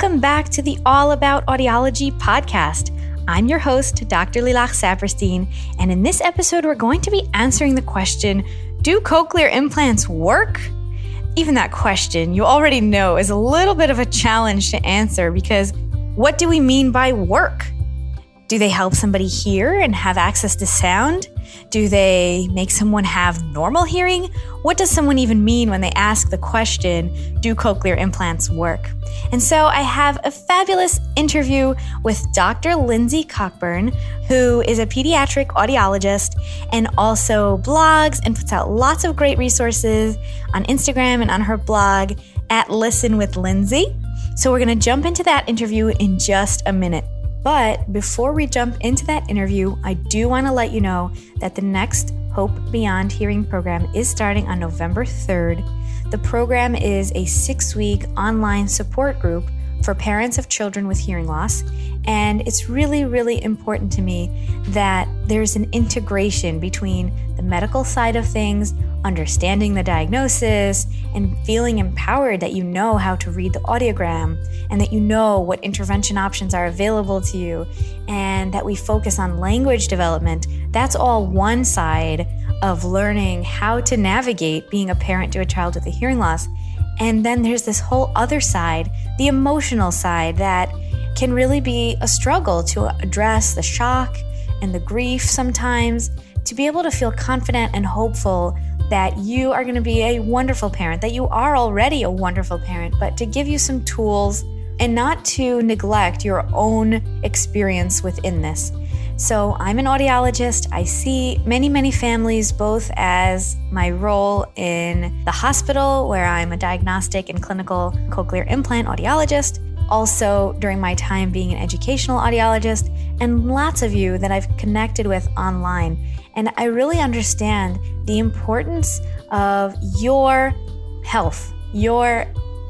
Welcome back to the All About Audiology podcast. I'm your host, Dr. Lilach Saperstein, and in this episode, we're going to be answering the question Do cochlear implants work? Even that question, you already know, is a little bit of a challenge to answer because what do we mean by work? Do they help somebody hear and have access to sound? Do they make someone have normal hearing? What does someone even mean when they ask the question, Do cochlear implants work? And so I have a fabulous interview with Dr. Lindsay Cockburn, who is a pediatric audiologist and also blogs and puts out lots of great resources on Instagram and on her blog at Listen with Lindsay. So we're going to jump into that interview in just a minute. But before we jump into that interview, I do want to let you know that the next Hope Beyond Hearing program is starting on November 3rd. The program is a six week online support group for parents of children with hearing loss. And it's really, really important to me that there's an integration between the medical side of things, understanding the diagnosis, and feeling empowered that you know how to read the audiogram and that you know what intervention options are available to you, and that we focus on language development. That's all one side of learning how to navigate being a parent to a child with a hearing loss. And then there's this whole other side, the emotional side, that can really be a struggle to address the shock and the grief sometimes, to be able to feel confident and hopeful that you are going to be a wonderful parent, that you are already a wonderful parent, but to give you some tools and not to neglect your own experience within this. So, I'm an audiologist. I see many, many families both as my role in the hospital, where I'm a diagnostic and clinical cochlear implant audiologist, also during my time being an educational audiologist, and lots of you that I've connected with online. And I really understand the importance of your health, your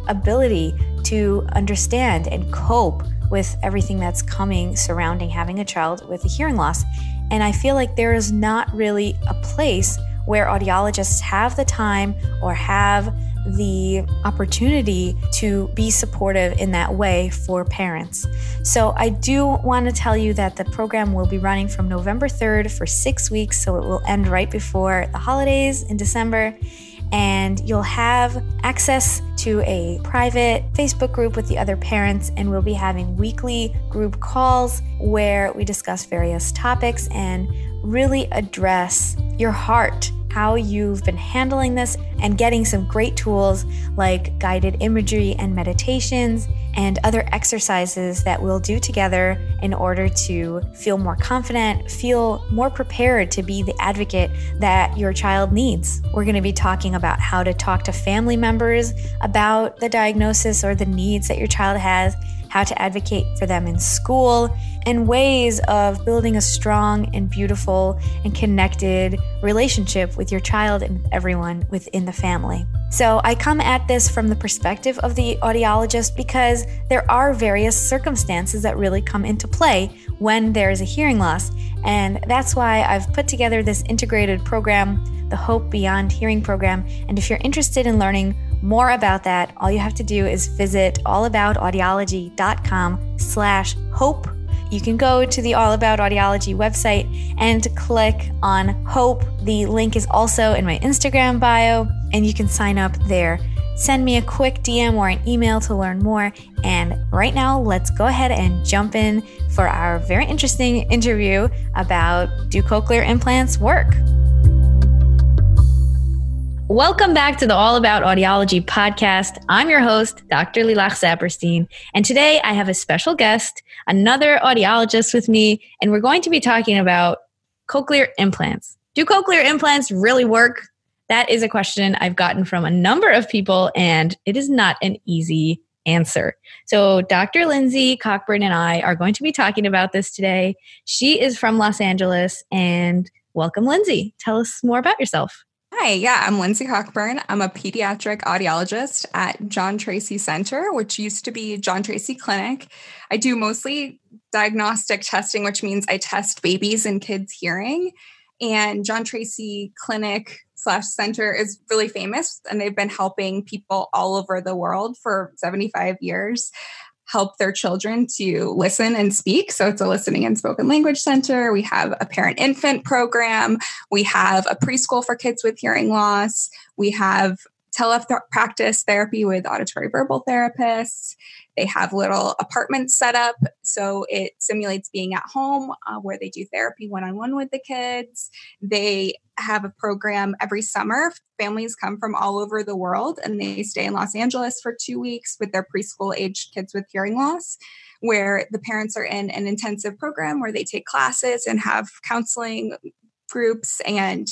ability to understand and cope with everything that's coming surrounding having a child with a hearing loss. And I feel like there is not really a place where audiologists have the time or have the opportunity to be supportive in that way for parents. So, I do want to tell you that the program will be running from November 3rd for six weeks, so it will end right before the holidays in December and you'll have access to a private Facebook group with the other parents, and we'll be having weekly group calls where we discuss various topics and really address your heart how you've been handling this and getting some great tools like guided imagery and meditations and other exercises that we'll do together in order to feel more confident, feel more prepared to be the advocate that your child needs. We're going to be talking about how to talk to family members about the diagnosis or the needs that your child has how to advocate for them in school, and ways of building a strong and beautiful and connected relationship with your child and everyone within the family. So, I come at this from the perspective of the audiologist because there are various circumstances that really come into play when there is a hearing loss. And that's why I've put together this integrated program, the Hope Beyond Hearing Program. And if you're interested in learning more about that, all you have to do is visit allaboutaudiology.com slash hope. You can go to the All About Audiology website and click on Hope. The link is also in my Instagram bio, and you can sign up there. Send me a quick DM or an email to learn more. And right now, let's go ahead and jump in for our very interesting interview about do cochlear implants work? Welcome back to the All About Audiology podcast. I'm your host, Dr. Lilach Saperstein, and today I have a special guest, another audiologist with me, and we're going to be talking about cochlear implants. Do cochlear implants really work? That is a question I've gotten from a number of people, and it is not an easy answer. So, Dr. Lindsay Cockburn and I are going to be talking about this today. She is from Los Angeles, and welcome, Lindsay. Tell us more about yourself. Hi, yeah, I'm Lindsay Cockburn. I'm a pediatric audiologist at John Tracy Center, which used to be John Tracy Clinic. I do mostly diagnostic testing, which means I test babies and kids' hearing. And John Tracy Clinic slash Center is really famous, and they've been helping people all over the world for 75 years. Help their children to listen and speak. So it's a listening and spoken language center. We have a parent infant program. We have a preschool for kids with hearing loss. We have telepractice therapy with auditory verbal therapists. They have little apartments set up so it simulates being at home uh, where they do therapy one on one with the kids. They have a program every summer. Families come from all over the world and they stay in Los Angeles for two weeks with their preschool age kids with hearing loss where the parents are in an intensive program where they take classes and have counseling groups and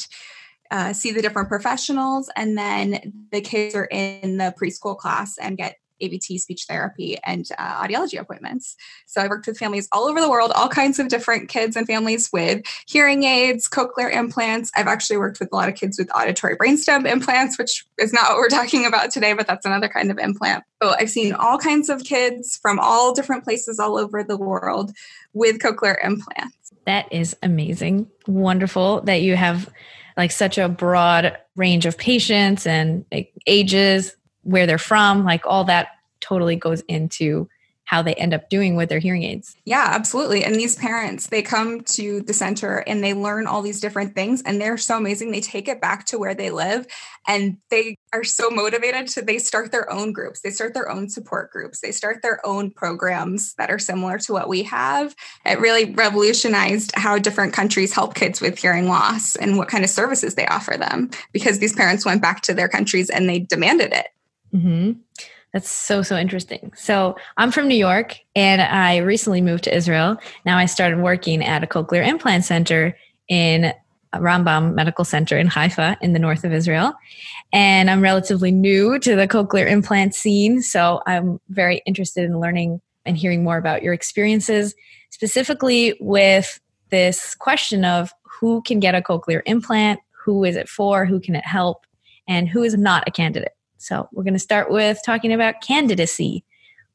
uh, see the different professionals. And then the kids are in the preschool class and get AVT speech therapy and uh, audiology appointments. So I worked with families all over the world, all kinds of different kids and families with hearing aids, cochlear implants. I've actually worked with a lot of kids with auditory brainstem implants, which is not what we're talking about today, but that's another kind of implant. So I've seen all kinds of kids from all different places all over the world with cochlear implants. That is amazing. Wonderful that you have like such a broad range of patients and ages, where they're from, like all that totally goes into how they end up doing with their hearing aids. Yeah, absolutely. And these parents, they come to the center and they learn all these different things and they're so amazing. They take it back to where they live and they are so motivated to they start their own groups. They start their own support groups. They start their own programs that are similar to what we have. It really revolutionized how different countries help kids with hearing loss and what kind of services they offer them because these parents went back to their countries and they demanded it. Mm-hmm. That's so, so interesting. So, I'm from New York and I recently moved to Israel. Now I started working at a cochlear implant center in Rambam Medical Center in Haifa in the north of Israel. And I'm relatively new to the cochlear implant scene. So, I'm very interested in learning and hearing more about your experiences, specifically with this question of who can get a cochlear implant, who is it for, who can it help, and who is not a candidate. So we're going to start with talking about candidacy,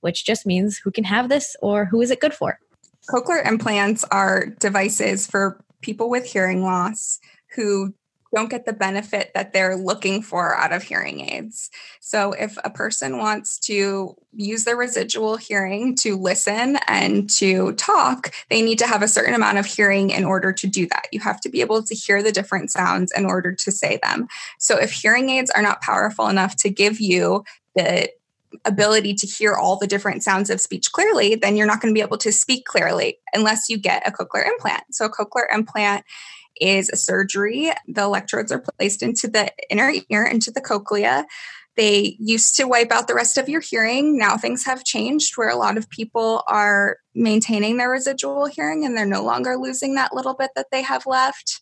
which just means who can have this or who is it good for. Cochlear implants are devices for people with hearing loss who don't get the benefit that they're looking for out of hearing aids. So, if a person wants to use their residual hearing to listen and to talk, they need to have a certain amount of hearing in order to do that. You have to be able to hear the different sounds in order to say them. So, if hearing aids are not powerful enough to give you the ability to hear all the different sounds of speech clearly, then you're not going to be able to speak clearly unless you get a cochlear implant. So, a cochlear implant is a surgery. The electrodes are placed into the inner ear, into the cochlea. They used to wipe out the rest of your hearing. Now things have changed where a lot of people are maintaining their residual hearing and they're no longer losing that little bit that they have left.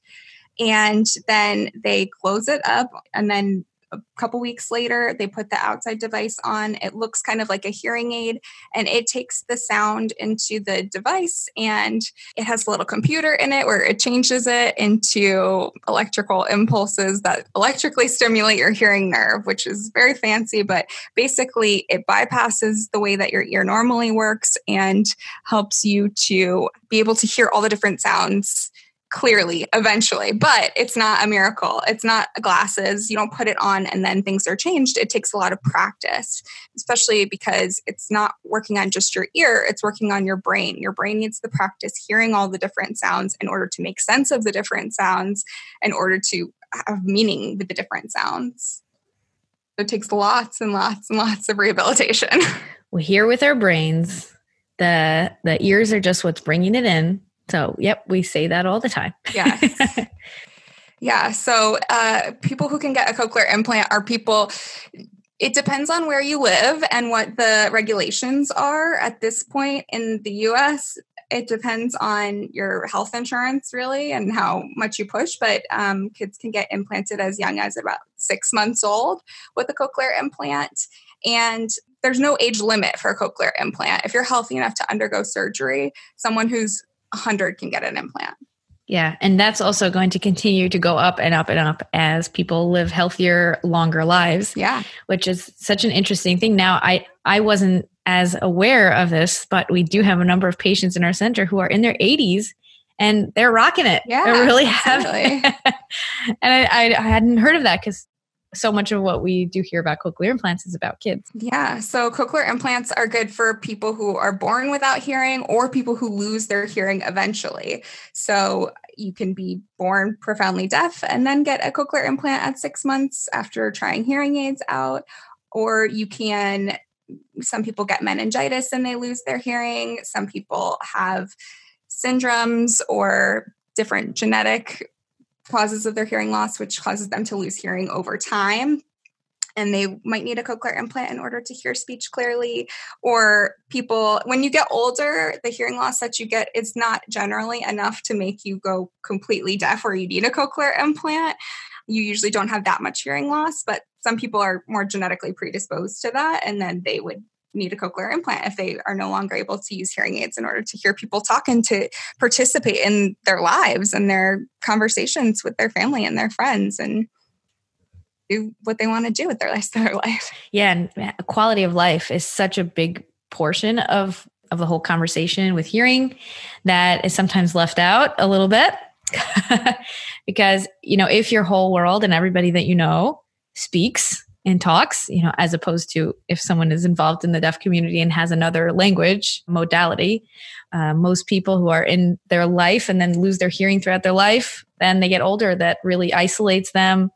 And then they close it up and then a couple weeks later, they put the outside device on. It looks kind of like a hearing aid and it takes the sound into the device and it has a little computer in it where it changes it into electrical impulses that electrically stimulate your hearing nerve, which is very fancy, but basically it bypasses the way that your ear normally works and helps you to be able to hear all the different sounds clearly eventually but it's not a miracle. It's not glasses. You don't put it on and then things are changed. It takes a lot of practice especially because it's not working on just your ear. It's working on your brain. Your brain needs the practice hearing all the different sounds in order to make sense of the different sounds in order to have meaning with the different sounds. So it takes lots and lots and lots of rehabilitation. We hear with our brains. The the ears are just what's bringing it in so, yep, we say that all the time. Yeah. yeah. So, uh, people who can get a cochlear implant are people, it depends on where you live and what the regulations are at this point in the US. It depends on your health insurance, really, and how much you push. But um, kids can get implanted as young as about six months old with a cochlear implant. And there's no age limit for a cochlear implant. If you're healthy enough to undergo surgery, someone who's 100 can get an implant. Yeah, and that's also going to continue to go up and up and up as people live healthier, longer lives. Yeah. Which is such an interesting thing. Now, I I wasn't as aware of this, but we do have a number of patients in our center who are in their 80s and they're rocking it. Yeah. They really have. and I, I hadn't heard of that because so much of what we do hear about cochlear implants is about kids. Yeah. So cochlear implants are good for people who are born without hearing or people who lose their hearing eventually. So you can be born profoundly deaf and then get a cochlear implant at six months after trying hearing aids out. Or you can, some people get meningitis and they lose their hearing. Some people have syndromes or different genetic causes of their hearing loss, which causes them to lose hearing over time. And they might need a cochlear implant in order to hear speech clearly. Or people, when you get older, the hearing loss that you get is not generally enough to make you go completely deaf or you need a cochlear implant. You usually don't have that much hearing loss, but some people are more genetically predisposed to that. And then they would need a cochlear implant if they are no longer able to use hearing aids in order to hear people talk and to participate in their lives and their conversations with their family and their friends and do what they want to do with their rest of their life. Yeah, and uh, quality of life is such a big portion of of the whole conversation with hearing that is sometimes left out a little bit because you know if your whole world and everybody that you know speaks in talks, you know, as opposed to if someone is involved in the deaf community and has another language modality. Uh, most people who are in their life and then lose their hearing throughout their life, then they get older, that really isolates them.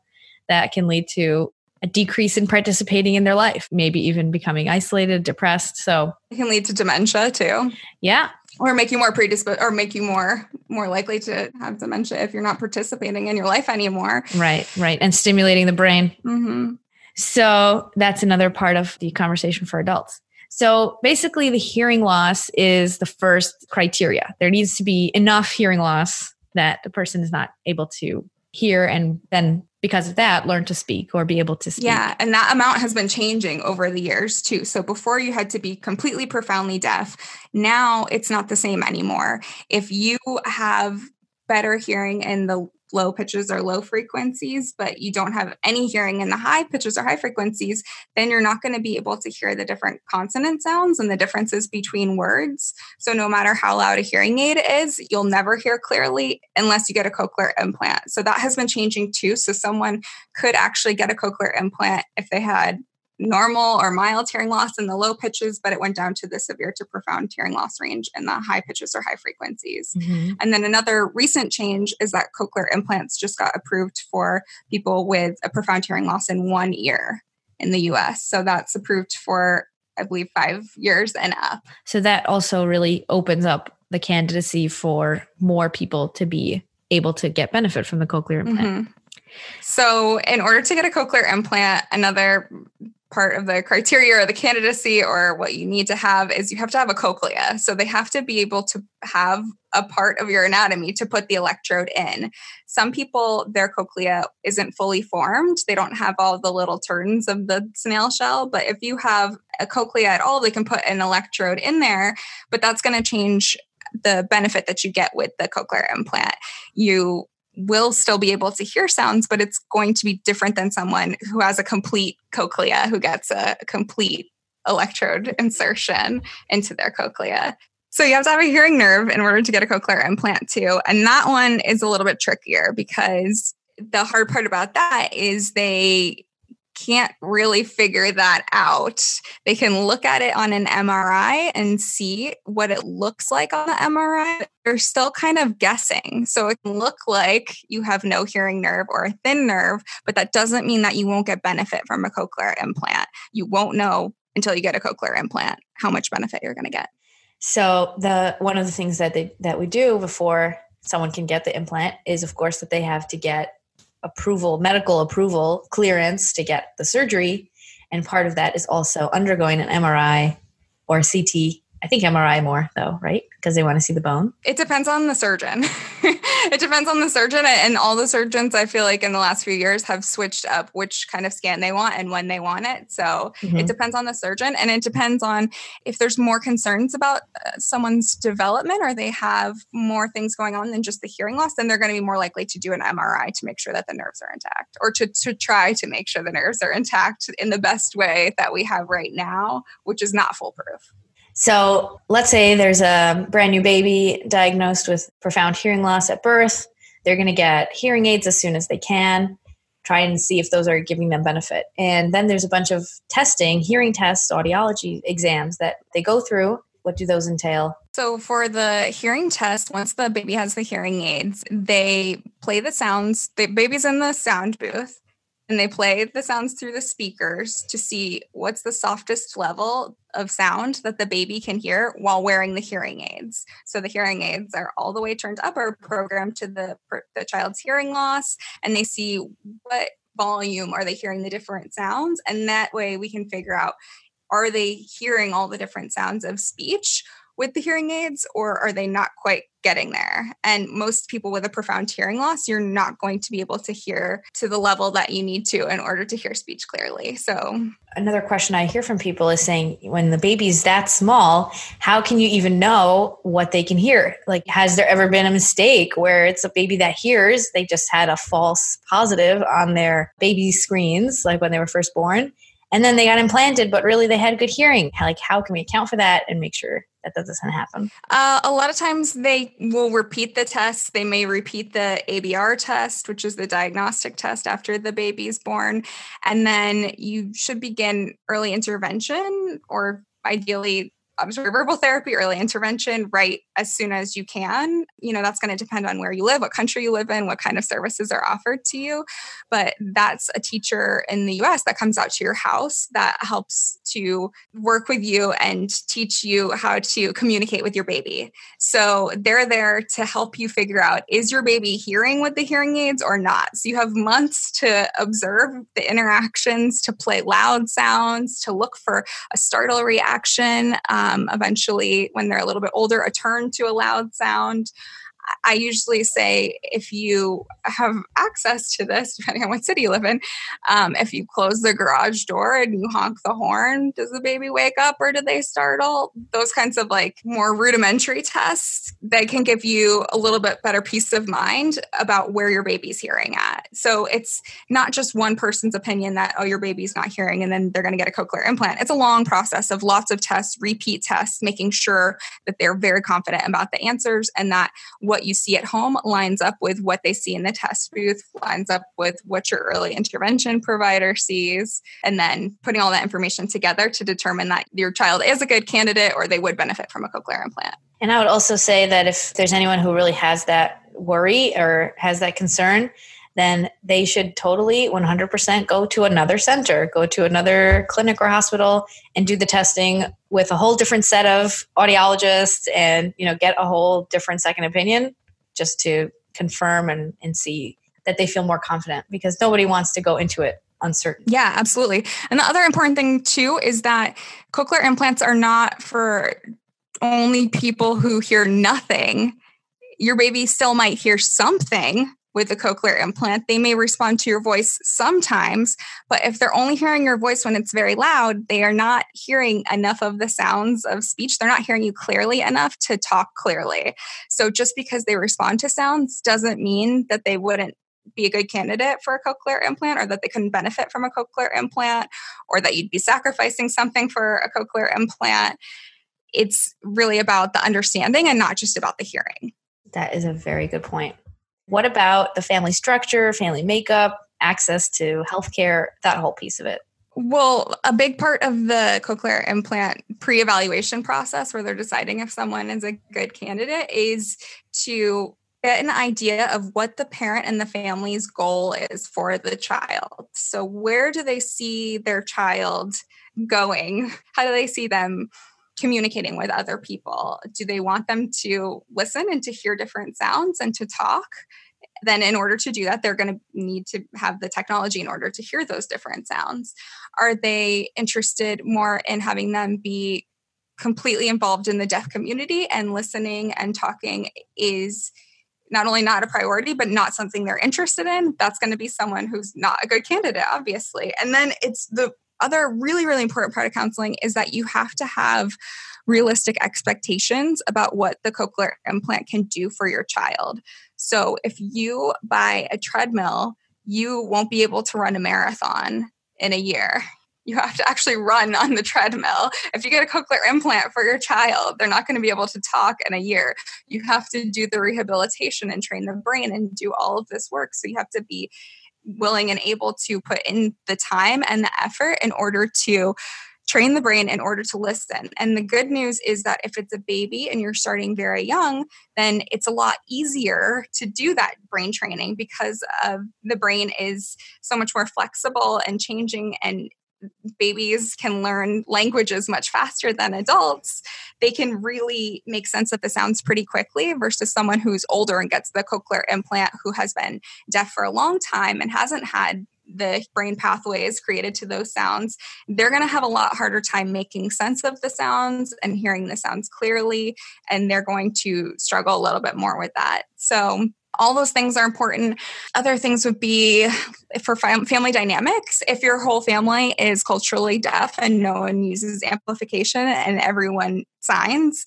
That can lead to a decrease in participating in their life, maybe even becoming isolated, depressed. So it can lead to dementia too. Yeah. Or make you more predisposed or make you more more likely to have dementia if you're not participating in your life anymore. Right, right. And stimulating the brain. Mm-hmm. So that's another part of the conversation for adults. So basically, the hearing loss is the first criteria. There needs to be enough hearing loss that the person is not able to hear and then because of that learn to speak or be able to speak. Yeah, and that amount has been changing over the years too. So before you had to be completely profoundly deaf, now it's not the same anymore. If you have better hearing in the low pitches or low frequencies, but you don't have any hearing in the high pitches or high frequencies, then you're not going to be able to hear the different consonant sounds and the differences between words. So, no matter how loud a hearing aid is, you'll never hear clearly unless you get a cochlear implant. So, that has been changing too. So, someone could actually get a cochlear implant if they had normal or mild hearing loss in the low pitches, but it went down to the severe to profound hearing loss range in the high pitches or high frequencies. Mm-hmm. And then another recent change is that cochlear implants just got approved for people with a profound hearing loss in one ear in the US. So that's approved for, I believe, five years and up. So that also really opens up the candidacy for more people to be able to get benefit from the cochlear implant. Mm-hmm. So, in order to get a cochlear implant, another part of the criteria or the candidacy or what you need to have is you have to have a cochlea. So they have to be able to have a part of your anatomy to put the electrode in. Some people, their cochlea isn't fully formed. They don't have all the little turns of the snail shell. But if you have a cochlea at all, they can put an electrode in there. But that's going to change the benefit that you get with the cochlear implant. You will still be able to hear sounds, but it's going to be different than someone who has a complete cochlea, who gets a complete electrode insertion into their cochlea. So you have to have a hearing nerve in order to get a cochlear implant too. And that one is a little bit trickier because the hard part about that is they can't really figure that out. They can look at it on an MRI and see what it looks like on the MRI. They're still kind of guessing. So it can look like you have no hearing nerve or a thin nerve, but that doesn't mean that you won't get benefit from a cochlear implant. You won't know until you get a cochlear implant how much benefit you're going to get. So the one of the things that they that we do before someone can get the implant is of course that they have to get approval, medical approval, clearance to get the surgery. And part of that is also undergoing an MRI or CT I think MRI more though, right? Because they want to see the bone. It depends on the surgeon. it depends on the surgeon. And all the surgeons, I feel like in the last few years, have switched up which kind of scan they want and when they want it. So mm-hmm. it depends on the surgeon. And it depends on if there's more concerns about uh, someone's development or they have more things going on than just the hearing loss, then they're going to be more likely to do an MRI to make sure that the nerves are intact or to, to try to make sure the nerves are intact in the best way that we have right now, which is not foolproof. So let's say there's a brand new baby diagnosed with profound hearing loss at birth. They're going to get hearing aids as soon as they can. try and see if those are giving them benefit. And then there's a bunch of testing, hearing tests, audiology exams that they go through. What do those entail? So, for the hearing test, once the baby has the hearing aids, they play the sounds. The baby's in the sound booth and they play the sounds through the speakers to see what's the softest level of sound that the baby can hear while wearing the hearing aids. So the hearing aids are all the way turned up or programmed to the the child's hearing loss and they see what volume are they hearing the different sounds and that way we can figure out are they hearing all the different sounds of speech with the hearing aids or are they not quite getting there? And most people with a profound hearing loss, you're not going to be able to hear to the level that you need to in order to hear speech clearly. So, another question I hear from people is saying when the baby's that small, how can you even know what they can hear? Like, has there ever been a mistake where it's a baby that hears, they just had a false positive on their baby screens, like when they were first born? And then they got implanted but really they had good hearing. Like how can we account for that and make sure that that doesn't happen? Uh, a lot of times they will repeat the test. They may repeat the abr test which is the diagnostic test after the baby's born. And then you should begin early intervention or ideally verbal therapy, early intervention right as soon as you can. You know, that's going to depend on where you live, what country you live in, what kind of services are offered to you. But that's a teacher in the US that comes out to your house that helps to work with you and teach you how to communicate with your baby. So they're there to help you figure out is your baby hearing with the hearing aids or not? So you have months to observe the interactions, to play loud sounds, to look for a startle reaction. Um, eventually, when they're a little bit older, a turn to a loud sound. I usually say if you have access to this, depending on what city you live in, um, if you close the garage door and you honk the horn, does the baby wake up or do they startle? Those kinds of like more rudimentary tests, they can give you a little bit better peace of mind about where your baby's hearing at. So it's not just one person's opinion that, oh, your baby's not hearing and then they're going to get a cochlear implant. It's a long process of lots of tests, repeat tests, making sure that they're very confident about the answers and that what what you see at home lines up with what they see in the test booth, lines up with what your early intervention provider sees, and then putting all that information together to determine that your child is a good candidate or they would benefit from a cochlear implant. And I would also say that if there's anyone who really has that worry or has that concern, then they should totally 100% go to another center, go to another clinic or hospital and do the testing with a whole different set of audiologists and, you know, get a whole different second opinion just to confirm and, and see that they feel more confident because nobody wants to go into it uncertain. Yeah, absolutely. And the other important thing too is that cochlear implants are not for only people who hear nothing. Your baby still might hear something, with a cochlear implant. They may respond to your voice sometimes, but if they're only hearing your voice when it's very loud, they are not hearing enough of the sounds of speech. They're not hearing you clearly enough to talk clearly. So just because they respond to sounds doesn't mean that they wouldn't be a good candidate for a cochlear implant or that they couldn't benefit from a cochlear implant or that you'd be sacrificing something for a cochlear implant. It's really about the understanding and not just about the hearing. That is a very good point. What about the family structure, family makeup, access to healthcare, that whole piece of it? Well, a big part of the cochlear implant pre evaluation process, where they're deciding if someone is a good candidate, is to get an idea of what the parent and the family's goal is for the child. So, where do they see their child going? How do they see them communicating with other people? Do they want them to listen and to hear different sounds and to talk? Then, in order to do that, they're going to need to have the technology in order to hear those different sounds. Are they interested more in having them be completely involved in the deaf community and listening and talking is not only not a priority, but not something they're interested in, that's going to be someone who's not a good candidate, obviously. And then it's the other really, really important part of counseling is that you have to have realistic expectations about what the cochlear implant can do for your child. So if you buy a treadmill, you won't be able to run a marathon in a year. You have to actually run on the treadmill. If you get a cochlear implant for your child, they're not going to be able to talk in a year. You have to do the rehabilitation and train the brain and do all of this work. So you have to be willing and able to put in the time and the effort in order to train the brain in order to listen. And the good news is that if it's a baby and you're starting very young, then it's a lot easier to do that brain training because of the brain is so much more flexible and changing and babies can learn languages much faster than adults, they can really make sense of the sounds pretty quickly versus someone who's older and gets the cochlear implant who has been deaf for a long time and hasn't had the brain pathways created to those sounds, they're going to have a lot harder time making sense of the sounds and hearing the sounds clearly. And they're going to struggle a little bit more with that. So, all those things are important. Other things would be for family dynamics. If your whole family is culturally deaf and no one uses amplification and everyone signs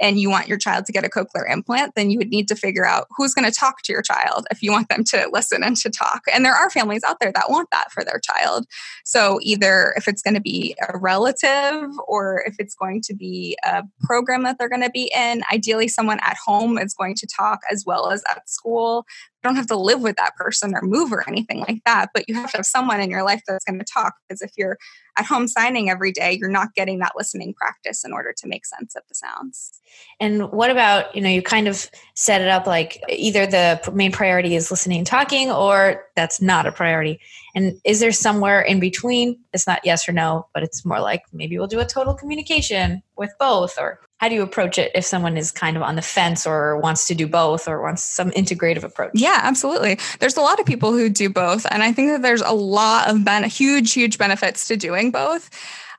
and you want your child to get a cochlear implant, then you would need to figure out who's going to talk to your child if you want them to listen and to talk. And there are families out there that want that for their child. So either if it's going to be a relative or if it's going to be a program that they're going to be in, ideally someone at home is going to talk as well as at school don't have to live with that person or move or anything like that, but you have to have someone in your life that's going to talk. Because if you're at home signing every day, you're not getting that listening practice in order to make sense of the sounds. And what about, you know, you kind of set it up like either the main priority is listening and talking, or that's not a priority. And is there somewhere in between? It's not yes or no, but it's more like maybe we'll do a total communication with both, or how do you approach it if someone is kind of on the fence or wants to do both or wants some integrative approach? Yeah, absolutely. There's a lot of people who do both. And I think that there's a lot of ben- huge, huge benefits to doing both.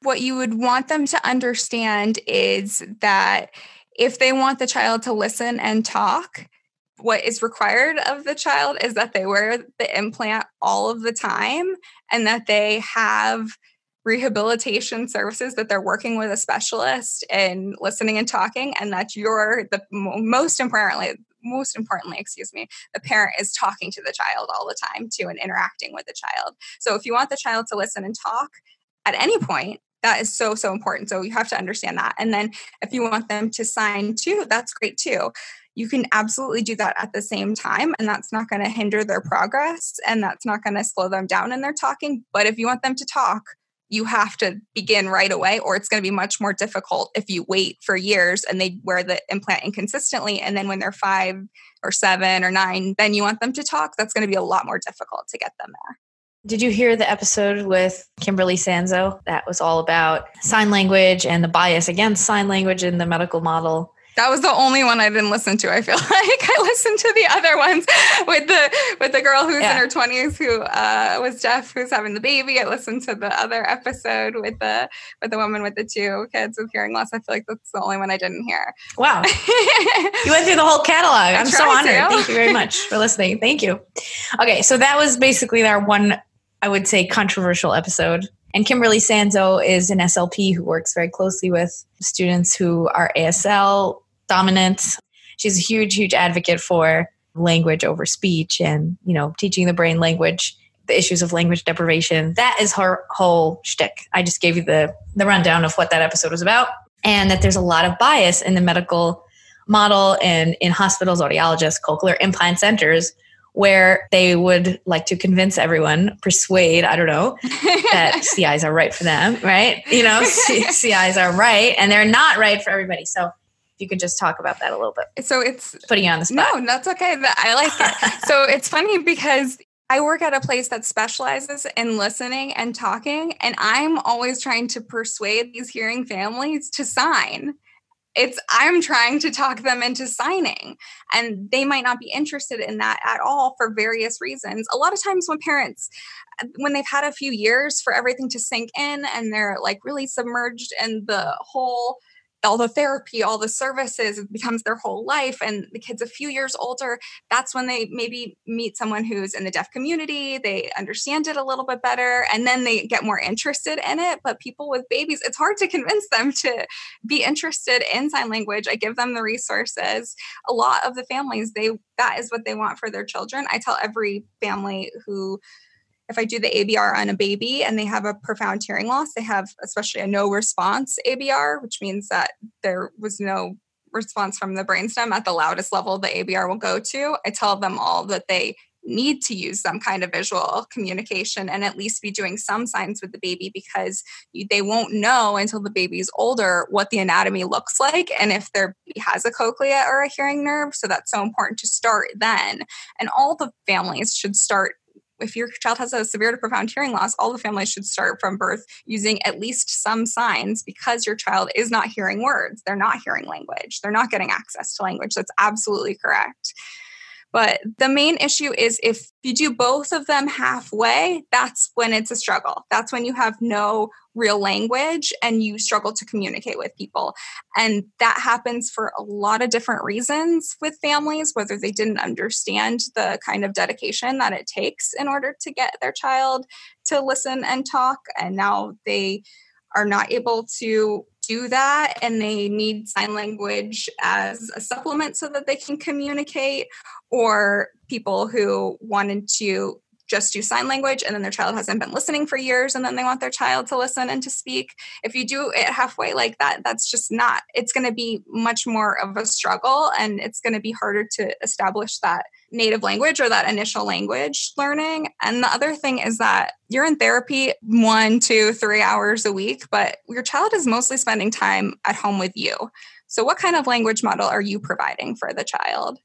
What you would want them to understand is that if they want the child to listen and talk, what is required of the child is that they wear the implant all of the time and that they have rehabilitation services that they're working with a specialist and listening and talking and that you're the most importantly most importantly excuse me the parent is talking to the child all the time too and interacting with the child. So if you want the child to listen and talk at any point that is so so important. So you have to understand that. And then if you want them to sign too that's great too. You can absolutely do that at the same time and that's not going to hinder their progress and that's not going to slow them down in their talking. But if you want them to talk you have to begin right away or it's going to be much more difficult if you wait for years and they wear the implant inconsistently. And then when they're 5 or 7 or 9 then you want them to talk. That's going to be a lot more difficult to get them there. Did you hear the episode with Kimberly Sanzo? That was all about sign language and the bias against sign language in the medical model? That was the only one I didn't listen to. I feel like I listened to the other ones with the with the girl who's yeah. in her twenties who uh, was deaf, who's having the baby. I listened to the other episode with the with the woman with the two kids with hearing loss. I feel like that's the only one I didn't hear. Wow, you went through the whole catalog. I'm so honored. To. Thank you very much for listening. Thank you. Okay, so that was basically our one, I would say, controversial episode. And Kimberly Sanzo is an SLP who works very closely with students who are ASL dominant. She's a huge, huge advocate for language over speech and, you know, teaching the brain language, the issues of language deprivation. That is her whole shtick. I just gave you the, the rundown of what that episode was about. And that there's a lot of bias in the medical model and in hospitals, audiologists, cochlear implant centers where they would like to convince everyone, persuade, I don't know, that CIs are right for them, right? You know, CIs are right and they're not right for everybody. So if you could just talk about that a little bit. So it's putting you on the spot. No, that's okay. I like it. so it's funny because I work at a place that specializes in listening and talking, and I'm always trying to persuade these hearing families to sign. It's I'm trying to talk them into signing, and they might not be interested in that at all for various reasons. A lot of times, when parents, when they've had a few years for everything to sink in and they're like really submerged in the whole all the therapy, all the services, it becomes their whole life. And the kid's a few years older, that's when they maybe meet someone who's in the deaf community, they understand it a little bit better, and then they get more interested in it. But people with babies, it's hard to convince them to be interested in sign language. I give them the resources. A lot of the families, they that is what they want for their children. I tell every family who if I do the ABR on a baby and they have a profound hearing loss, they have especially a no response ABR, which means that there was no response from the brainstem at the loudest level the ABR will go to. I tell them all that they need to use some kind of visual communication and at least be doing some signs with the baby because they won't know until the baby's older what the anatomy looks like and if their baby has a cochlea or a hearing nerve. So that's so important to start then. And all the families should start if your child has a severe to profound hearing loss, all the families should start from birth using at least some signs because your child is not hearing words. They're not hearing language. They're not getting access to language. That's absolutely correct. But the main issue is if you do both of them halfway, that's when it's a struggle. That's when you have no real language and you struggle to communicate with people. And that happens for a lot of different reasons with families, whether they didn't understand the kind of dedication that it takes in order to get their child to listen and talk. And now they are not able to do that and they need sign language as a supplement so that they can communicate or people who wanted to just do sign language and then their child hasn't been listening for years and then they want their child to listen and to speak. If you do it halfway like that that's just not it's going to be much more of a struggle and it's going to be harder to establish that native language or that initial language learning. And the other thing is that you're in therapy one two three hours a week but your child is mostly spending time at home with you. So what kind of language model are you providing for the child?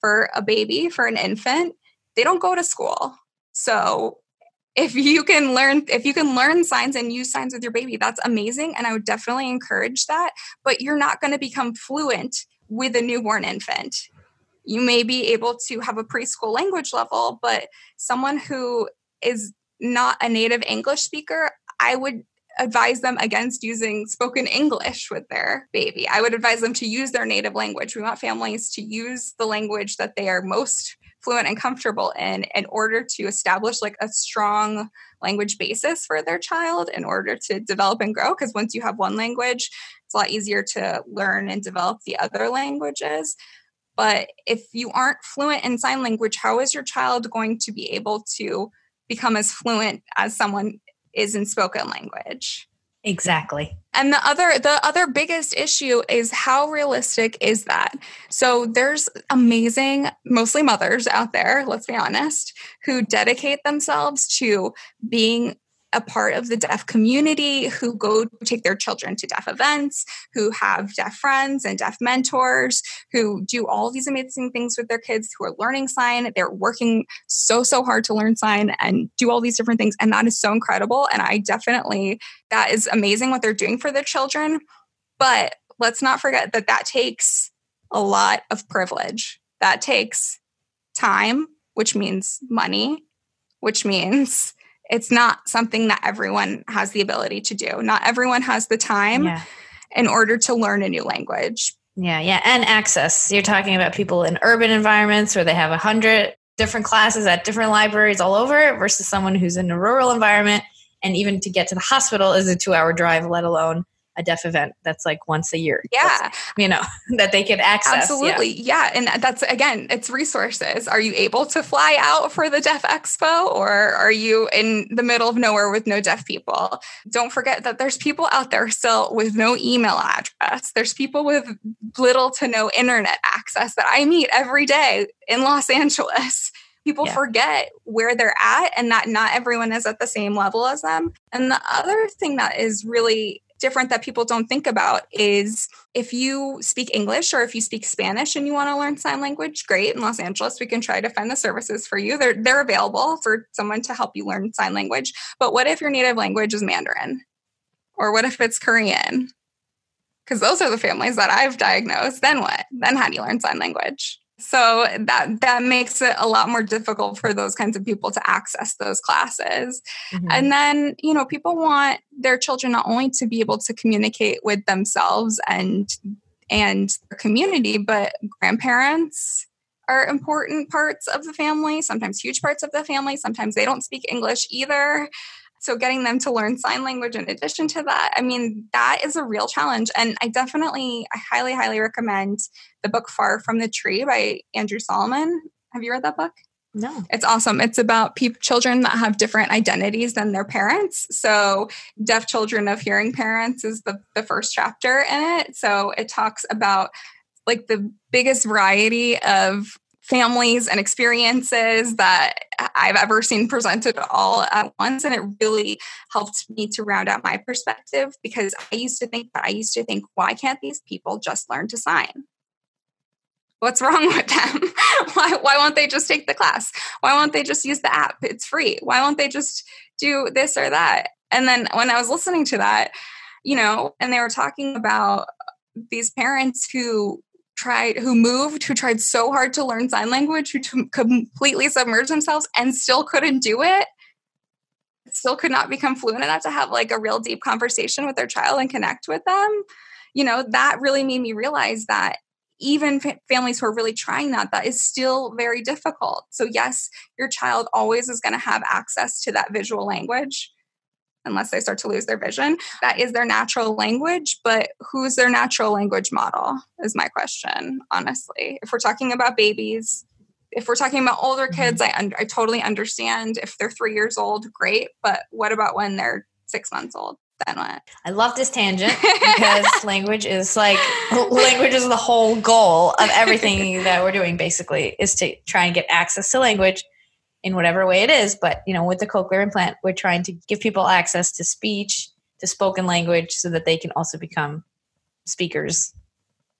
For a baby for an infant they don't go to school. So if you can learn if you can learn signs and use signs with your baby that's amazing and i would definitely encourage that but you're not going to become fluent with a newborn infant you may be able to have a preschool language level but someone who is not a native english speaker i would advise them against using spoken english with their baby. I would advise them to use their native language. We want families to use the language that they are most fluent and comfortable in in order to establish like a strong language basis for their child in order to develop and grow because once you have one language it's a lot easier to learn and develop the other languages but if you aren't fluent in sign language how is your child going to be able to become as fluent as someone is in spoken language Exactly. And the other the other biggest issue is how realistic is that? So there's amazing mostly mothers out there, let's be honest, who dedicate themselves to being a part of the deaf community who go take their children to deaf events, who have deaf friends and deaf mentors, who do all these amazing things with their kids who are learning sign. They're working so, so hard to learn sign and do all these different things. And that is so incredible. And I definitely, that is amazing what they're doing for their children. But let's not forget that that takes a lot of privilege. That takes time, which means money, which means it's not something that everyone has the ability to do. Not everyone has the time yeah. in order to learn a new language. Yeah, yeah, and access. You're talking about people in urban environments where they have a hundred different classes at different libraries all over versus someone who's in a rural environment and even to get to the hospital is a two hour drive, let alone a deaf event that's like once a year. Yeah. You know, that they could access. Absolutely. Yeah. yeah. And that's again, it's resources. Are you able to fly out for the Deaf Expo or are you in the middle of nowhere with no deaf people? Don't forget that there's people out there still with no email address. There's people with little to no internet access that I meet every day in Los Angeles people yeah. forget where they're at and that not everyone is at the same level as them. And the other thing that is really different that people don't think about is if you speak English or if you speak Spanish and you want to learn sign language, great. In Los Angeles, we can try to find the services for you. They're they're available for someone to help you learn sign language. But what if your native language is Mandarin? Or what if it's Korean? Because those are the families that I've diagnosed. Then what? Then how do you learn sign language? So that that makes it a lot more difficult for those kinds of people to access those classes. Mm-hmm. And then, you know, people want their children not only to be able to communicate with themselves and and their community, but grandparents are important parts of the family, sometimes huge parts of the family. Sometimes they don't speak English either. So getting them to learn sign language in addition to that, I mean, that is a real challenge. And I definitely, I highly, highly recommend the book Far from the Tree by Andrew Solomon. Have you read that book? No. It's awesome. It's about pe- children that have different identities than their parents. So, deaf children of hearing parents is the, the first chapter in it. So, it talks about like the biggest variety of families and experiences that I've ever seen presented all at once. And it really helped me to round out my perspective because I used to think that I used to think, why can't these people just learn to sign? What's wrong with them? why, why won't they just take the class? Why won't they just use the app? It's free. Why won't they just do this or that? And then when I was listening to that, you know, and they were talking about these parents who tried who moved who tried so hard to learn sign language who t- completely submerged themselves and still couldn't do it still could not become fluent enough to have like a real deep conversation with their child and connect with them. You know that really made me realize that even families who are really trying that that is still very difficult. So yes your child always is going to have access to that visual language unless they start to lose their vision. That is their natural language, but who's their natural language model is my question, honestly. If we're talking about babies, if we're talking about older mm-hmm. kids, I, un- I totally understand. If they're three years old, great. But what about when they're six months old? Then what? I love this tangent because language is like language is the whole goal of everything that we're doing basically is to try and get access to language in whatever way it is. But you know, with the cochlear implant, we're trying to give people access to speech, to spoken language, so that they can also become speakers.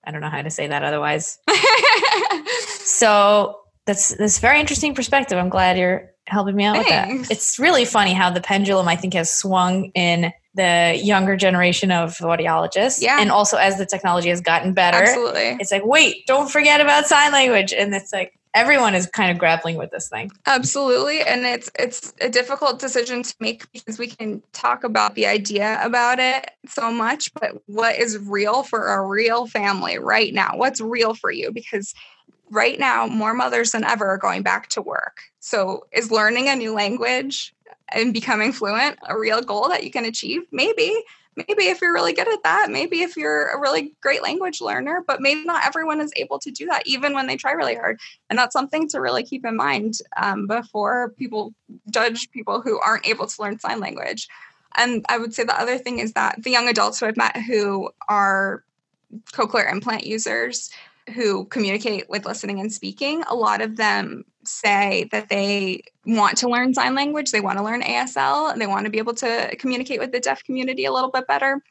I don't know how to say that otherwise. so that's that's very interesting perspective. I'm glad you're helping me out Thanks. with that. It's really funny how the pendulum I think has swung in the younger generation of audiologists. Yeah. And also as the technology has gotten better. Absolutely. It's like, wait, don't forget about sign language. And it's like, everyone is kind of grappling with this thing. Absolutely, and it's it's a difficult decision to make because we can talk about the idea about it so much, but what is real for a real family right now? What's real for you? Because right now, more mothers than ever are going back to work. So, is learning a new language and becoming fluent a real goal that you can achieve? Maybe maybe if you're really good at that, maybe if you're a really great language learner, but maybe not everyone is able to do that, even when they try really hard. And that's something to really keep in mind um, before people judge people who aren't able to learn sign language. And I would say the other thing is that the young adults who I've met who are cochlear implant users, who communicate with listening and speaking, a lot of them say that they want to learn sign language, they want to learn ASL, they want to be able to communicate with the deaf community a little bit better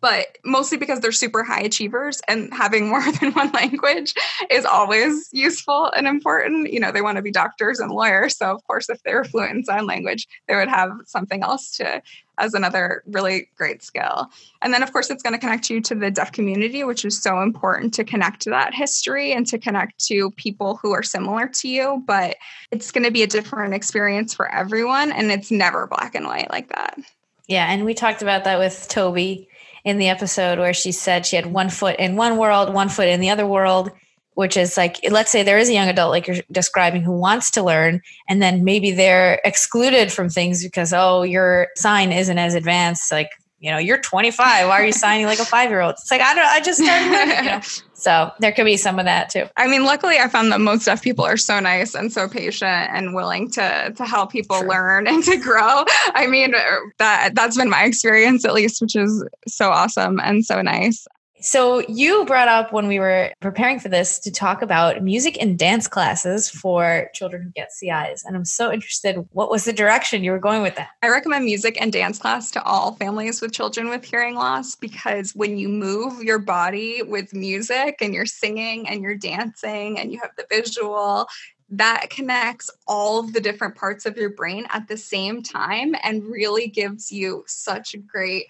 but mostly because they're super high achievers and having more than one language is always useful and important. You know, they want to be doctors and lawyers. So, of course, if they were fluent in sign language, they would have something else to as another really great skill. And then, of course, it's going to connect you to the deaf community, which is so important to connect to that history and to connect to people who are similar to you. But it's going to be a different experience for everyone. And it's never black and white like that. Yeah. And we talked about that with Toby in the episode where she said she had one foot in one world, one foot in the other world, which is like, let's say there is a young adult like you're describing who wants to learn, and then maybe they're excluded from things because, oh, your sign isn't as advanced. Like, you know, you're 25. Why are you signing like a five year old? It's like, I don't, I just started, you know. So there could be some of that too. I mean, luckily, I found that most deaf people are so nice and so patient and willing to to help people True. learn and to grow. I mean, that that's been my experience at least, which is so awesome and so nice. So, you brought up when we were preparing for this to talk about music and dance classes for children who get CIs. And I'm so interested, what was the direction you were going with that? I recommend music and dance class to all families with children with hearing loss because when you move your body with music and you're singing and you're dancing and you have the visual, that connects all of the different parts of your brain at the same time and really gives you such great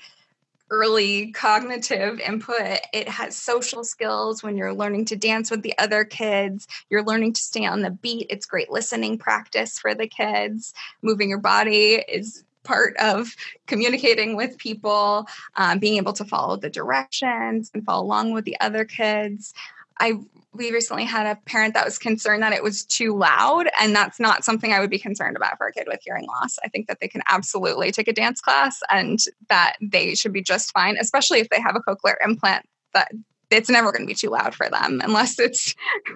early cognitive input. It has social skills when you're learning to dance with the other kids. You're learning to stay on the beat. It's great listening practice for the kids. Moving your body is part of communicating with people, um, being able to follow the directions and follow along with the other kids. I we recently had a parent that was concerned that it was too loud and that's not something i would be concerned about for a kid with hearing loss. I think that they can absolutely take a dance class and that they should be just fine especially if they have a cochlear implant that it's never going to be too loud for them. Unless it's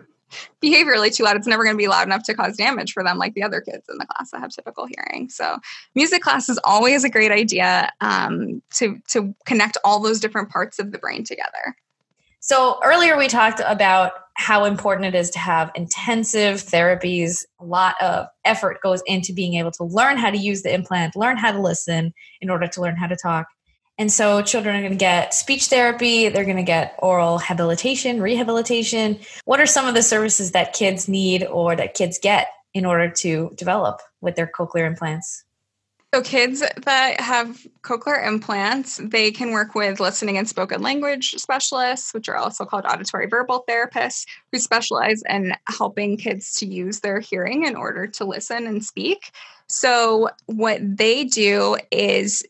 behaviorally too loud it's never going to be loud enough to cause damage for them like the other kids in the class that have typical hearing. So music class is always a great idea um, to to connect all those different parts of the brain together so earlier we talked about how important it is to have intensive therapies. A lot of effort goes into being able to learn how to use the implant, learn how to listen in order to learn how to talk. And so children are going to get speech therapy, they're going to get aural habilitation, rehabilitation. What are some of the services that kids need or that kids get in order to develop with their cochlear implants? So, kids that have cochlear implants, they can work with listening and spoken language specialists, which are also called auditory verbal therapists, who specialize in helping kids to use their hearing in order to listen and speak. So, what they do is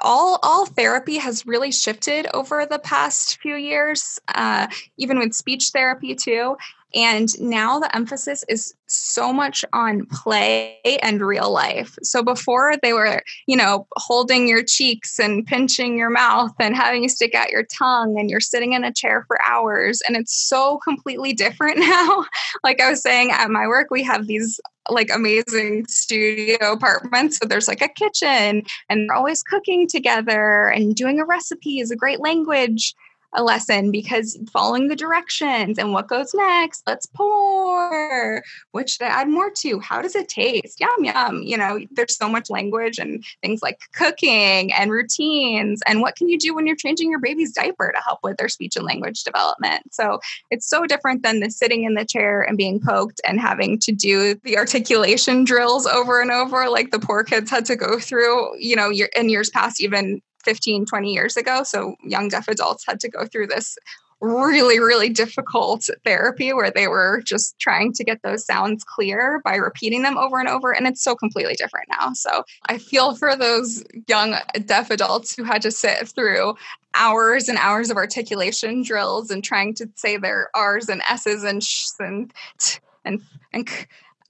all all therapy has really shifted over the past few years, uh, even with speech therapy too. And now the emphasis is so much on play and real life. So before they were, you know, holding your cheeks and pinching your mouth and having you stick out your tongue and you're sitting in a chair for hours. And it's so completely different now. like I was saying at my work, we have these like amazing studio apartments. So there's like a kitchen and they're always cooking together and doing a recipe is a great language a lesson because following the directions and what goes next, let's pour. What should I add more to? How does it taste? Yum, yum. You know, there's so much language and things like cooking and routines. And what can you do when you're changing your baby's diaper to help with their speech and language development? So it's so different than the sitting in the chair and being poked and having to do the articulation drills over and over, like the poor kids had to go through, you know, in years past, even 15, 20 years ago. So young deaf adults had to go through this really, really difficult therapy where they were just trying to get those sounds clear by repeating them over and over. And it's so completely different now. So I feel for those young deaf adults who had to sit through hours and hours of articulation drills and trying to say their R's and S's and sh's and and and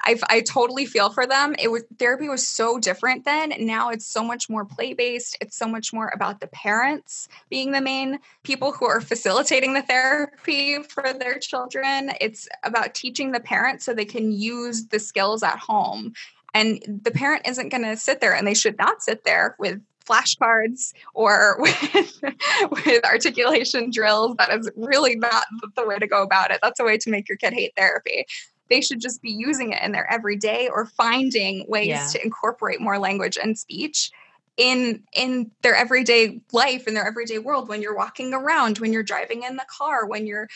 I, I totally feel for them. It was therapy was so different then. Now it's so much more play based. It's so much more about the parents being the main people who are facilitating the therapy for their children. It's about teaching the parents so they can use the skills at home. And the parent isn't going to sit there, and they should not sit there with flashcards or with, with articulation drills. That is really not the way to go about it. That's a way to make your kid hate therapy they should just be using it in their everyday or finding ways yeah. to incorporate more language and speech in in their everyday life in their everyday world when you're walking around when you're driving in the car when you're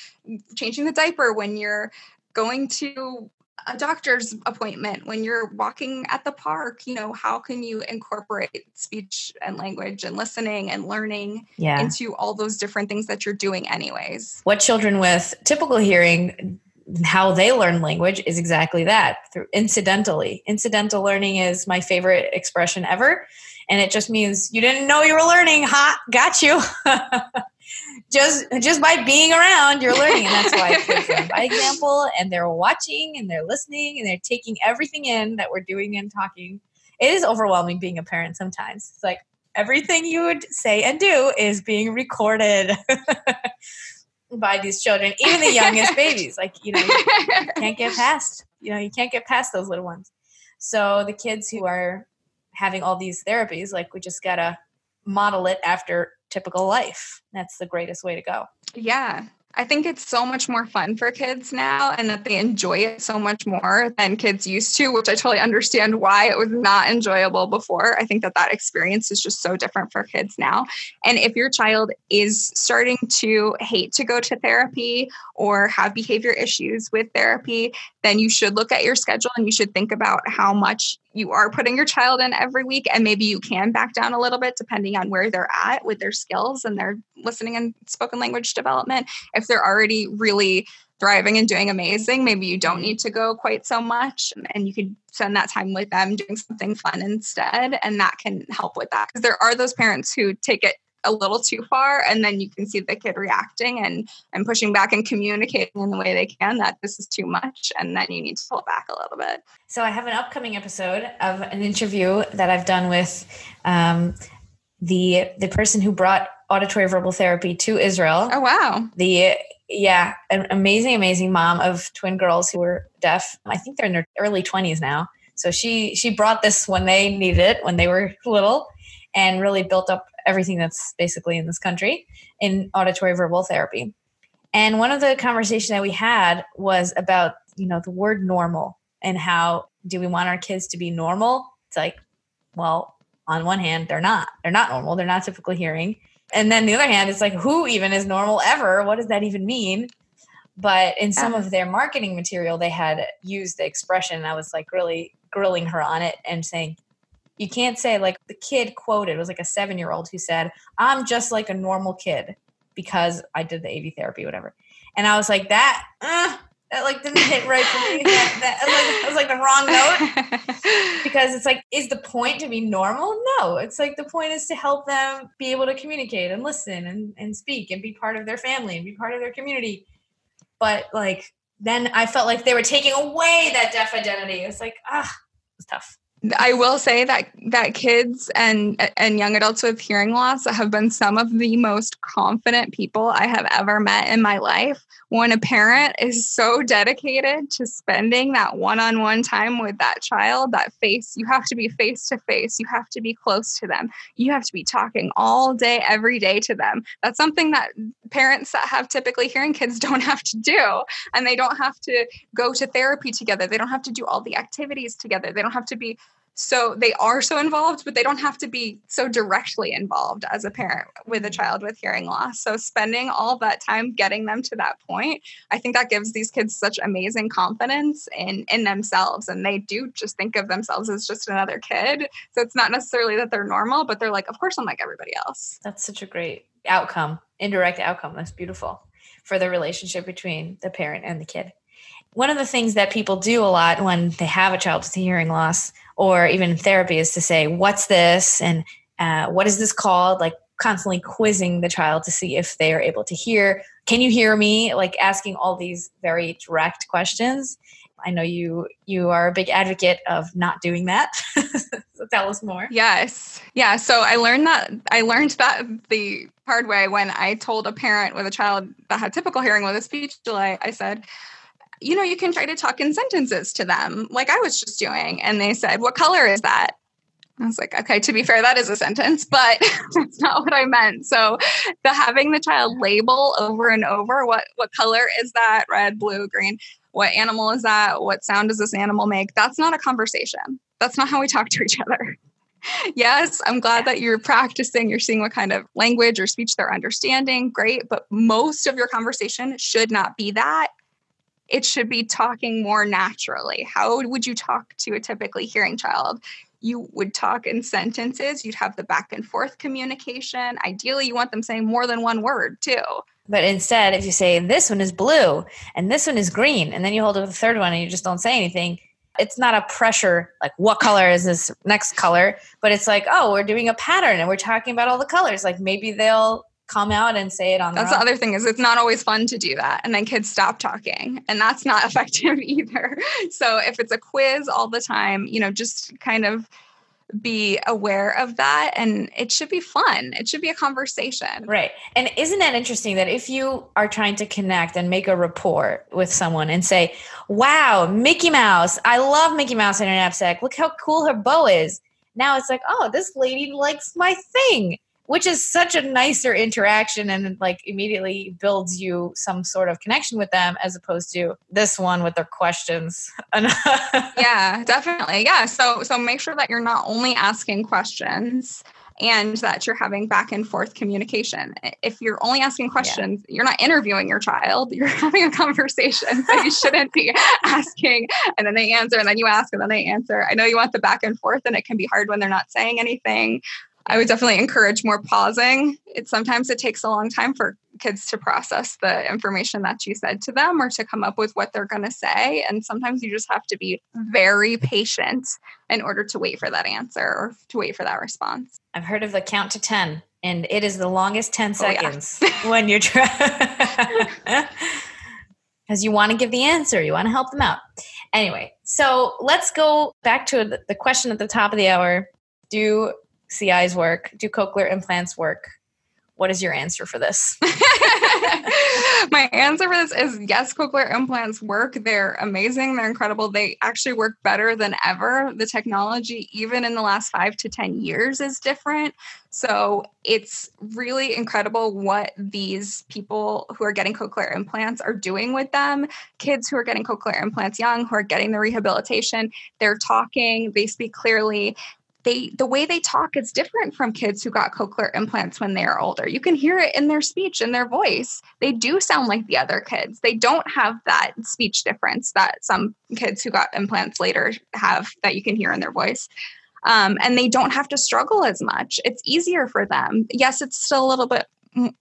changing the diaper when you're going to a doctor's appointment when you're walking at the park you know how can you incorporate speech and language and listening and learning yeah. into all those different things that you're doing anyways what children with typical hearing how they learn language is exactly that through incidentally. Incidental learning is my favorite expression ever. And it just means you didn't know you were learning. Ha, got you. just just by being around, you're learning. And that's why by example and they're watching and they're listening and they're taking everything in that we're doing and talking. It is overwhelming being a parent sometimes. It's like everything you would say and do is being recorded. by these children, even the youngest babies. Like, you know, you, you can't get past, you know, you can't get past those little ones. So the kids who are having all these therapies, like we just gotta model it after typical life. That's the greatest way to go. Yeah. I think it's so much more fun for kids now and that they enjoy it so much more than kids used to, which I totally understand why it was not enjoyable before. I think that that experience is just so different for kids now. And if your child is starting to hate to go to therapy or have behavior issues with therapy, then you should look at your schedule and you should think about how much you are putting your child in every week and maybe you can back down a little bit depending on where they're at with their skills and their listening and spoken language development. If they're already really thriving and doing amazing maybe you don't need to go quite so much and you can spend that time with them doing something fun instead and that can help with that. Because there are those parents who take it a little too far and then you can see the kid reacting and and pushing back and communicating in the way they can that this is too much and then you need to pull back a little bit. So i have an upcoming episode of an interview that i've done with um, the the person who brought auditory verbal therapy to israel. Oh wow. The yeah an amazing amazing mom of twin girls who were deaf. I think they're in their early 20s now. So she she brought this when they needed it when they were little and really built up everything that's basically in this country in auditory verbal therapy. And one of the conversation that we had was about, you know, the word normal and how do we want our kids to be normal? It's like, well, on one hand, they're not. They're not normal. They're not typical hearing. And then the other hand, it's like, who even is normal ever? What does that even mean? But in some um, of their marketing material, they had used the expression. And I was like really grilling her on it and saying, you can't say like the kid quoted was like a seven year old who said, I'm just like a normal kid because I did the AV therapy, whatever. And I was like, that, uh, that like didn't hit right for me. that, that, like, was like the wrong note because it's like, is the point to be normal? No, it's like the point is to help them be able to communicate and listen and, and speak and be part of their family and be part of their community. But like, then I felt like they were taking away that deaf identity. It's like, ah, it's tough. I will say that that kids and and young adults with hearing loss have been some of the most confident people I have ever met in my life. When a parent is so dedicated to spending that one-on-one time with that child, that face, you have to be face to face, you have to be close to them. You have to be talking all day every day to them. That's something that parents that have typically hearing kids don't have to do and they don't have to go to therapy together. They don't have to do all the activities together. They don't have to be so they are so involved but they don't have to be so directly involved as a parent with a child with hearing loss. So spending all that time getting them to that point i think that gives these kids such amazing confidence in in themselves and they do just think of themselves as just another kid. So it's not necessarily that they're normal but they're like of course i'm like everybody else. That's such a great outcome indirect outcome. That's beautiful for the relationship between the parent and the kid. One of the things that people do a lot when they have a child with hearing loss or even therapy is to say, What's this? and uh, what is this called? Like constantly quizzing the child to see if they are able to hear. Can you hear me? Like asking all these very direct questions. I know you you are a big advocate of not doing that. so tell us more. Yes. Yeah, so I learned that I learned that the hard way when I told a parent with a child that had typical hearing with a speech delay. I said, you know, you can try to talk in sentences to them, like I was just doing. And they said, What color is that? I was like, okay, to be fair, that is a sentence, but that's not what I meant. So the having the child label over and over what what color is that? Red, blue, green. What animal is that? What sound does this animal make? That's not a conversation. That's not how we talk to each other. yes, I'm glad that you're practicing, you're seeing what kind of language or speech they're understanding. Great. But most of your conversation should not be that it should be talking more naturally. How would you talk to a typically hearing child? You would talk in sentences, you'd have the back and forth communication. Ideally, you want them saying more than one word too. But instead, if you say this one is blue and this one is green, and then you hold up the third one and you just don't say anything, it's not a pressure like what color is this next color, but it's like, oh, we're doing a pattern and we're talking about all the colors. Like maybe they'll come out and say it on that's the other thing is it's not always fun to do that and then kids stop talking and that's not effective either. So if it's a quiz all the time you know just kind of be aware of that and it should be fun. It should be a conversation. Right. And isn't that interesting that if you are trying to connect and make a rapport with someone and say wow mickey mouse i love mickey mouse in her knapsack look how cool her bow is. Now it's like oh this lady likes my thing which is such a nicer interaction and like immediately builds you some sort of connection with them as opposed to this one with their questions yeah definitely yeah so so make sure that you're not only asking questions and that you're having back and forth communication. If you're only asking questions, yeah. you're not interviewing your child, you're having a conversation. So you shouldn't be asking and then they answer and then you ask and then they answer. I know you want the back and forth and it can be hard when they're not saying anything, I would definitely encourage more pausing. It sometimes it takes a long time for kids to process the information that you said to them or to come up with what they're going to say and sometimes you just have to be very patient in order to wait for that answer or to wait for that response. I've heard of the count to 10 and it is the longest 10 seconds oh, yeah. when you're trying because you want to give the answer, you want to help them out. Anyway, so let's go back to the question at the top of the hour. Do CIs work? Do cochlear implants work? what is your answer for this? My answer for this is yes, cochlear implants work. They're amazing. They're incredible. They actually work better than ever. The technology, even in the last five to 10 years, is different. So it's really incredible what these people who are getting cochlear implants are doing with them. Kids who are getting cochlear implants young, who are getting the rehabilitation, they're talking, they speak clearly, they the way they talk is different from kids who got cochlear implants when they are older. You can hear it in their speech and their voice. They do sound like the other kids. They don't have that speech difference that some kids who got implants later have that you can hear in their voice. Um, and they don't have to struggle as much. It's easier for them. Yes, it's still a little bit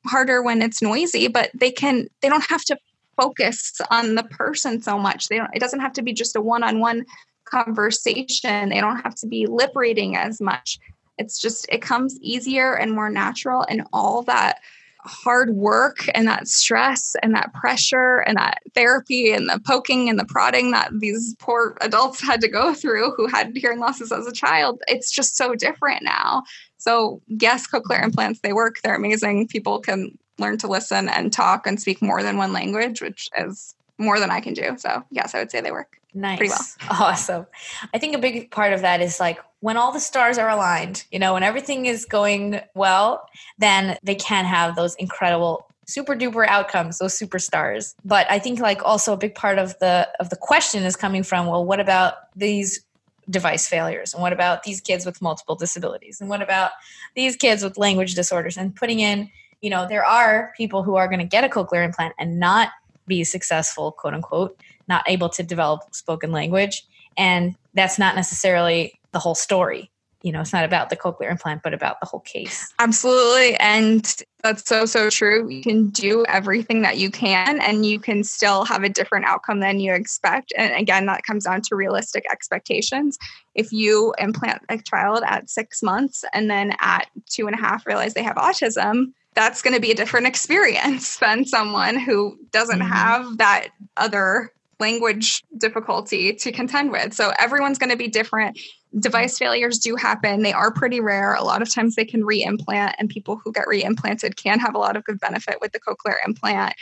harder when it's noisy, but they can. They don't have to focus on the person so much. They don't. It doesn't have to be just a one-on-one conversation. They don't have to be lip reading as much. It's just, it comes easier and more natural, and all that hard work and that stress and that pressure and that therapy and the poking and the prodding that these poor adults had to go through who had hearing losses as a child, it's just so different now. So, yes, cochlear implants, they work, they're amazing. People can learn to listen and talk and speak more than one language, which is more than I can do. So, yes, I would say they work. Nice. Pretty well. Awesome. I think a big part of that is like when all the stars are aligned, you know, when everything is going well, then they can have those incredible super duper outcomes those superstars but i think like also a big part of the of the question is coming from well what about these device failures and what about these kids with multiple disabilities and what about these kids with language disorders and putting in you know there are people who are going to get a cochlear implant and not be successful quote unquote not able to develop spoken language. And that's not necessarily the whole story. You know, it's not about the cochlear implant, but about the whole case. Absolutely. And that's so, so true. You can do everything that you can, and you can still have a different outcome than you expect. And again, that comes down to realistic expectations. If you implant a child at six months and then at two and a half realize they have autism, that's going to be a different experience than someone who doesn't mm-hmm. have that other language difficulty to contend with. So everyone's going to be different. Device failures do happen. They are pretty rare. A lot of times they can re-implant, and people who get re-implanted can have a lot of good benefit with the cochlear implant.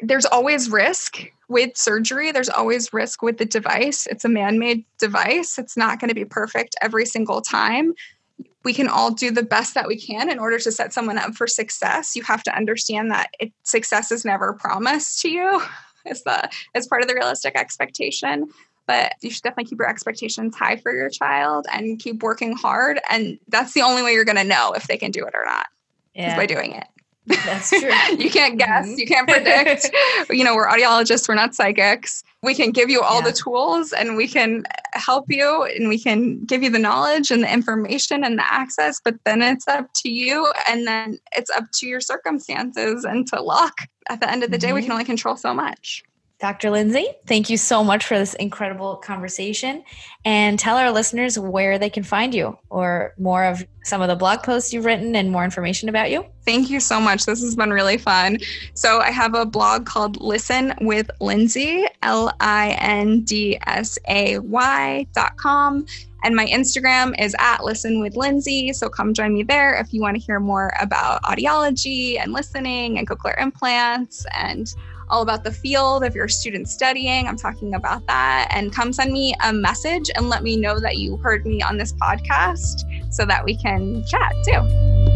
There's always risk with surgery. There's always risk with the device. It's a man-made device. It's not going to be perfect every single time. We can all do the best that we can in order to set someone up for success. You have to understand that it, success is never promised to you is the is part of the realistic expectation but you should definitely keep your expectations high for your child and keep working hard and that's the only way you're going to know if they can do it or not yeah. is by doing it that's true. you can't guess, mm-hmm. you can't predict. you know, we're audiologists, we're not psychics. We can give you all yeah. the tools and we can help you and we can give you the knowledge and the information and the access, but then it's up to you and then it's up to your circumstances and to luck. At the end of the day, mm-hmm. we can only control so much. Dr. Lindsay, thank you so much for this incredible conversation. And tell our listeners where they can find you or more of some of the blog posts you've written and more information about you. Thank you so much. This has been really fun. So, I have a blog called Listen with Lindsay, L I N D S A Y dot com. And my Instagram is at Listen with Lindsay. So come join me there if you want to hear more about audiology and listening and cochlear implants and all about the field. If you're a student studying, I'm talking about that. And come send me a message and let me know that you heard me on this podcast so that we can chat too.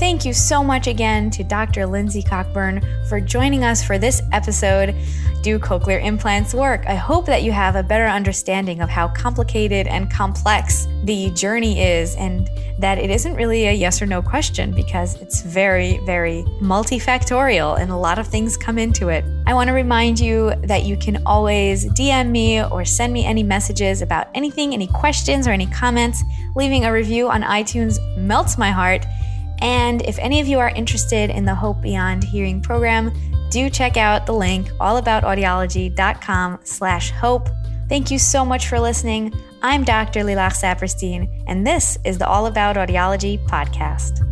Thank you so much again to Dr. Lindsay Cockburn for joining us for this episode. Do cochlear implants work? I hope that you have a better understanding of how complicated and complex the journey is, and that it isn't really a yes or no question because it's very, very multifactorial and a lot of things come into it. I want to remind you that you can always DM me or send me any messages about anything, any questions, or any comments. Leaving a review on iTunes melts my heart. And if any of you are interested in the Hope Beyond Hearing program, do check out the link allaboutaudiology.com slash hope. Thank you so much for listening. I'm Dr. Lilach Saperstein, and this is the All About Audiology podcast.